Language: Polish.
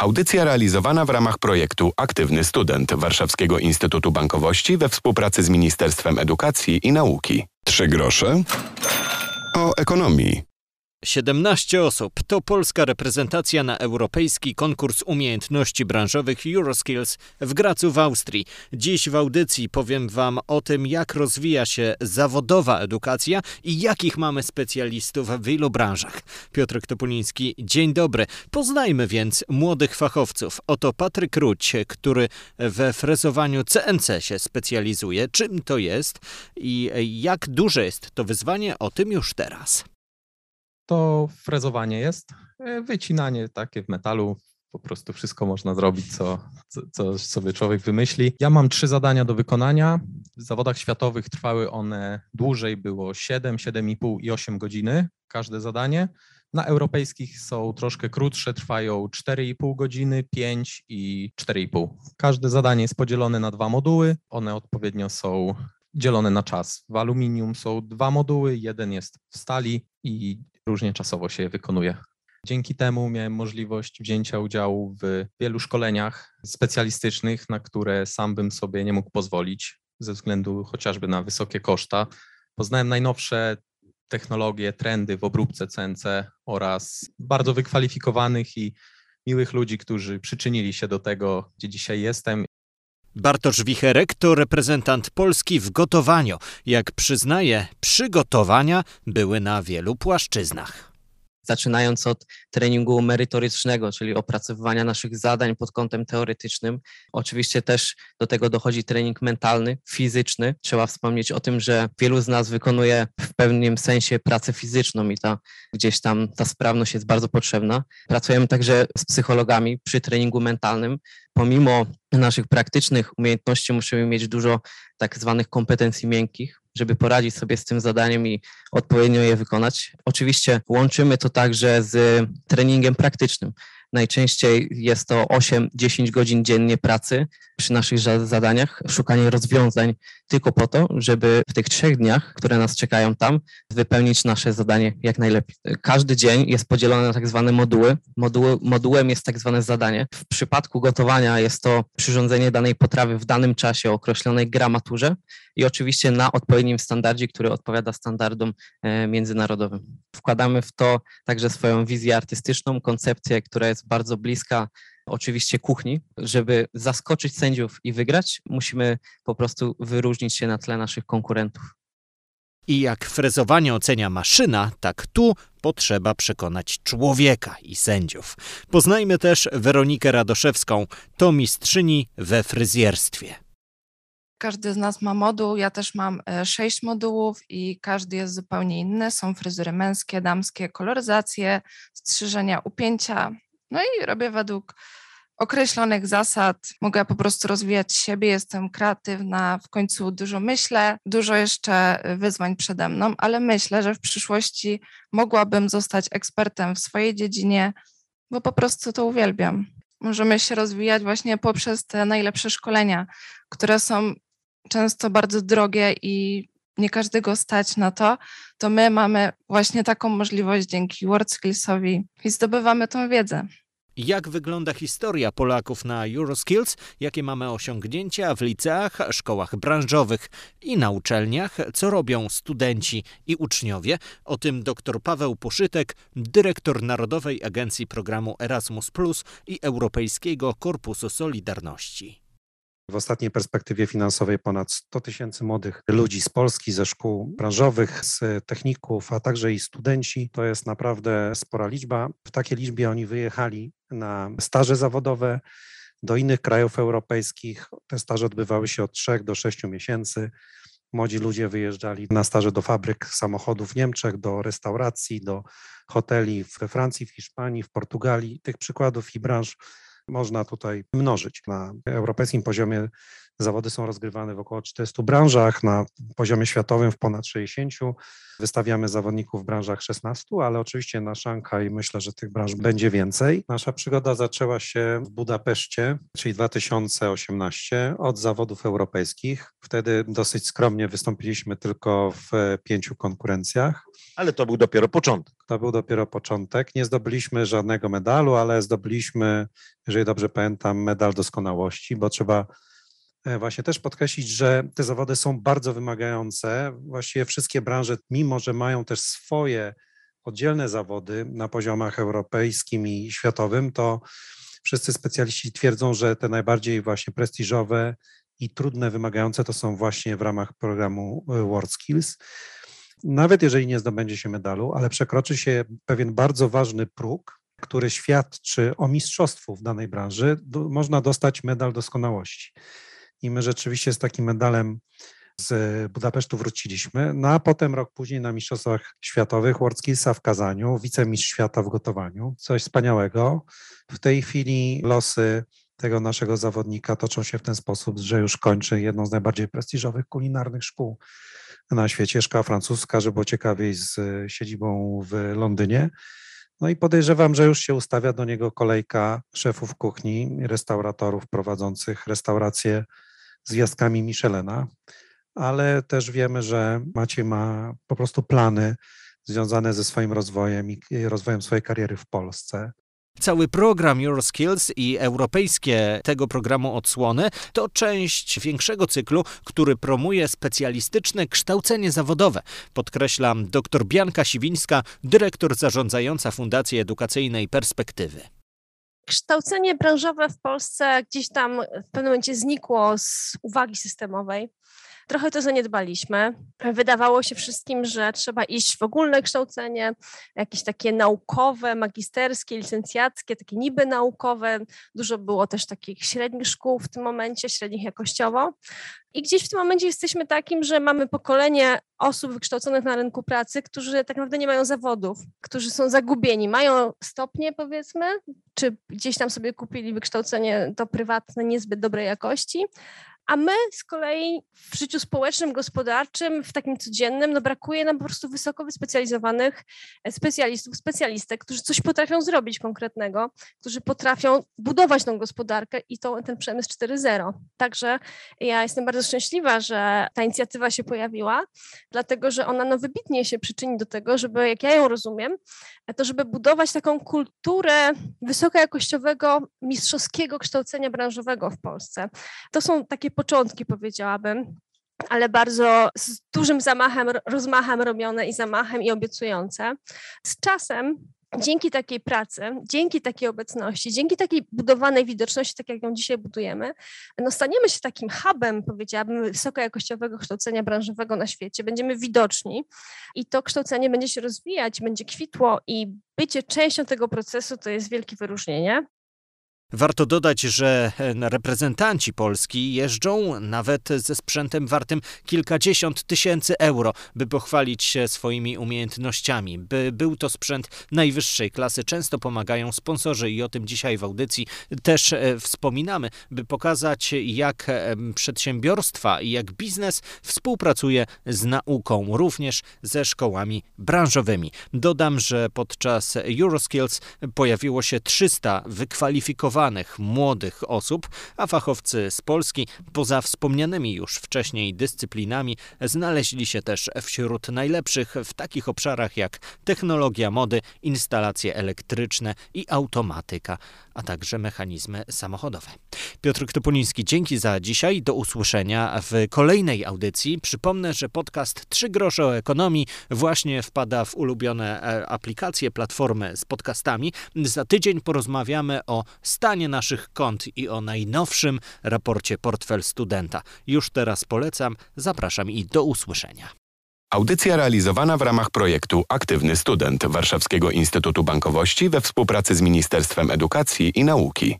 Audycja realizowana w ramach projektu Aktywny Student Warszawskiego Instytutu Bankowości we współpracy z Ministerstwem Edukacji i Nauki. Trzy grosze o ekonomii. 17 osób to polska reprezentacja na europejski konkurs umiejętności branżowych Euroskills w Gracu w Austrii. Dziś w audycji powiem Wam o tym, jak rozwija się zawodowa edukacja i jakich mamy specjalistów w wielu branżach. Piotr Topuliński, dzień dobry. Poznajmy więc młodych fachowców. Oto Patryk Ruć, który we frezowaniu CNC się specjalizuje. Czym to jest i jak duże jest to wyzwanie, o tym już teraz to frezowanie jest. E, wycinanie takie w metalu, po prostu wszystko można zrobić, co, co, sobie człowiek wymyśli. Ja mam trzy zadania do wykonania. W zawodach światowych trwały one dłużej, było 7, 7,5 i 8 godziny każde zadanie. Na europejskich są troszkę krótsze, trwają 4,5 godziny, 5 i 4,5. Każde zadanie jest podzielone na dwa moduły. One odpowiednio są dzielone na czas. W aluminium są dwa moduły, jeden jest w stali i różnie czasowo się je wykonuje. Dzięki temu miałem możliwość wzięcia udziału w wielu szkoleniach specjalistycznych, na które sam bym sobie nie mógł pozwolić ze względu chociażby na wysokie koszta. Poznałem najnowsze technologie, trendy w obróbce CNC oraz bardzo wykwalifikowanych i miłych ludzi, którzy przyczynili się do tego, gdzie dzisiaj jestem Bartosz Wicherek to reprezentant Polski w gotowaniu. Jak przyznaje, przygotowania były na wielu płaszczyznach zaczynając od treningu merytorycznego, czyli opracowywania naszych zadań pod kątem teoretycznym. Oczywiście też do tego dochodzi trening mentalny, fizyczny. Trzeba wspomnieć o tym, że wielu z nas wykonuje w pewnym sensie pracę fizyczną i ta gdzieś tam ta sprawność jest bardzo potrzebna. Pracujemy także z psychologami przy treningu mentalnym. Pomimo naszych praktycznych umiejętności musimy mieć dużo tak zwanych kompetencji miękkich, żeby poradzić sobie z tym zadaniem i odpowiednio je wykonać. Oczywiście łączymy to także z treningiem praktycznym. Najczęściej jest to 8-10 godzin dziennie pracy przy naszych zadaniach, szukanie rozwiązań tylko po to, żeby w tych trzech dniach, które nas czekają tam, wypełnić nasze zadanie jak najlepiej. Każdy dzień jest podzielony na tak zwane moduły. Modułem jest tak zwane zadanie. W przypadku gotowania jest to przyrządzenie danej potrawy w danym czasie o określonej gramaturze i oczywiście na odpowiednim standardzie, który odpowiada standardom e, międzynarodowym. Wkładamy w to także swoją wizję artystyczną, koncepcję, która jest bardzo bliska oczywiście kuchni. Żeby zaskoczyć sędziów i wygrać, musimy po prostu wyróżnić się na tle naszych konkurentów. I jak frezowanie ocenia maszyna, tak tu potrzeba przekonać człowieka i sędziów. Poznajmy też Weronikę Radoszewską, to mistrzyni we fryzjerstwie. Każdy z nas ma moduł, ja też mam e, sześć modułów i każdy jest zupełnie inny. Są fryzury męskie, damskie, koloryzacje, strzyżenia, upięcia. No i robię według określonych zasad. Mogę po prostu rozwijać siebie, jestem kreatywna, w końcu dużo myślę, dużo jeszcze wyzwań przede mną, ale myślę, że w przyszłości mogłabym zostać ekspertem w swojej dziedzinie, bo po prostu to uwielbiam. Możemy się rozwijać właśnie poprzez te najlepsze szkolenia, które są często bardzo drogie i nie każdego stać na to, to my mamy właśnie taką możliwość dzięki WordSkillsowi i zdobywamy tą wiedzę. Jak wygląda historia Polaków na Euroskills? Jakie mamy osiągnięcia w liceach, szkołach branżowych i na uczelniach? Co robią studenci i uczniowie? O tym dr Paweł Poszytek, dyrektor Narodowej Agencji Programu Erasmus i Europejskiego Korpusu Solidarności. W ostatniej perspektywie finansowej ponad 100 tysięcy młodych ludzi z Polski, ze szkół branżowych, z techników, a także i studenci. To jest naprawdę spora liczba. W takiej liczbie oni wyjechali na staże zawodowe do innych krajów europejskich. Te staże odbywały się od 3 do 6 miesięcy. Młodzi ludzie wyjeżdżali na staże do fabryk samochodów w Niemczech, do restauracji, do hoteli we Francji, w Hiszpanii, w Portugalii. Tych przykładów i branż można tutaj mnożyć. Na europejskim poziomie zawody są rozgrywane w około 400 branżach, na poziomie światowym w ponad 60. Wystawiamy zawodników w branżach 16, ale oczywiście na Szanghaj myślę, że tych branż będzie więcej. Nasza przygoda zaczęła się w Budapeszcie, czyli 2018, od zawodów europejskich. Wtedy dosyć skromnie wystąpiliśmy tylko w pięciu konkurencjach. Ale to był dopiero początek. To był dopiero początek. Nie zdobyliśmy żadnego medalu, ale zdobyliśmy, jeżeli dobrze pamiętam, medal doskonałości, bo trzeba e, właśnie też podkreślić, że te zawody są bardzo wymagające. Właściwie wszystkie branże, mimo że mają też swoje oddzielne zawody na poziomach europejskim i światowym, to wszyscy specjaliści twierdzą, że te najbardziej właśnie prestiżowe i trudne, wymagające to są właśnie w ramach programu e, World Skills. Nawet jeżeli nie zdobędzie się medalu, ale przekroczy się pewien bardzo ważny próg, który świadczy o mistrzostwu w danej branży, do, można dostać medal doskonałości. I my rzeczywiście z takim medalem z Budapesztu wróciliśmy, no a potem rok później na Mistrzostwach Światowych World Skillsa w Kazaniu, wicemistrz świata w gotowaniu, coś wspaniałego. W tej chwili losy tego naszego zawodnika toczą się w ten sposób, że już kończy jedną z najbardziej prestiżowych kulinarnych szkół na świecie, szkoła francuska, żeby było ciekawiej z siedzibą w Londynie. No i podejrzewam, że już się ustawia do niego kolejka szefów kuchni, restauratorów prowadzących restauracje z gwiazdkami Michelena, ale też wiemy, że Maciej ma po prostu plany związane ze swoim rozwojem i rozwojem swojej kariery w Polsce. Cały program Euroskills i europejskie tego programu odsłony to część większego cyklu, który promuje specjalistyczne kształcenie zawodowe. Podkreśla dr Bianka Siwińska, dyrektor zarządzająca Fundacji Edukacyjnej Perspektywy kształcenie branżowe w Polsce gdzieś tam w pewnym momencie znikło z uwagi systemowej. Trochę to zaniedbaliśmy. Wydawało się wszystkim, że trzeba iść w ogólne kształcenie, jakieś takie naukowe, magisterskie, licencjackie, takie niby naukowe. Dużo było też takich średnich szkół w tym momencie, średnich jakościowo. I gdzieś w tym momencie jesteśmy takim, że mamy pokolenie osób wykształconych na rynku pracy, którzy tak naprawdę nie mają zawodów, którzy są zagubieni, mają stopnie powiedzmy, czy gdzieś tam sobie kupili wykształcenie to prywatne niezbyt dobrej jakości, a my z kolei w życiu społecznym, gospodarczym, w takim codziennym, no brakuje nam po prostu wysoko wyspecjalizowanych e, specjalistów, specjalistek, którzy coś potrafią zrobić konkretnego, którzy potrafią budować tą gospodarkę i ten przemysł 4.0. Także ja jestem bardzo szczęśliwa, że ta inicjatywa się pojawiła, dlatego że ona no wybitnie się przyczyni do tego, żeby, jak ja ją rozumiem, to żeby budować taką kulturę wysokojakościowego, mistrzowskiego kształcenia branżowego w Polsce. To są takie początki, powiedziałabym, ale bardzo z dużym zamachem, rozmachem robione i zamachem i obiecujące. Z czasem dzięki takiej pracy, dzięki takiej obecności, dzięki takiej budowanej widoczności, tak jak ją dzisiaj budujemy, no staniemy się takim hubem, powiedziałabym, wysokojakościowego kształcenia branżowego na świecie. Będziemy widoczni i to kształcenie będzie się rozwijać, będzie kwitło i bycie częścią tego procesu to jest wielkie wyróżnienie. Warto dodać, że e, reprezentanci Polski jeżdżą nawet ze sprzętem wartym kilkadziesiąt tysięcy euro, by pochwalić się swoimi umiejętnościami. By był to sprzęt najwyższej klasy, często pomagają sponsorzy i o tym dzisiaj w audycji też e, wspominamy, by pokazać, jak e, przedsiębiorstwa i jak biznes współpracuje z nauką, również ze szkołami branżowymi. Dodam, że podczas Euroskills pojawiło się 300 wykwalifikowanych młodych osób, a fachowcy z Polski, poza wspomnianymi już wcześniej dyscyplinami, znaleźli się też wśród najlepszych w takich obszarach jak technologia mody, instalacje elektryczne i automatyka, a także mechanizmy samochodowe. Piotr Topoliński, dzięki za dzisiaj. Do usłyszenia w kolejnej audycji. Przypomnę, że podcast Trzy grosze o ekonomii właśnie wpada w ulubione e, aplikacje, platformy z podcastami. Za tydzień porozmawiamy o stanie naszych kont i o najnowszym raporcie Portfel Studenta. Już teraz polecam, zapraszam i do usłyszenia. Audycja realizowana w ramach projektu Aktywny Student Warszawskiego Instytutu Bankowości we współpracy z Ministerstwem Edukacji i Nauki.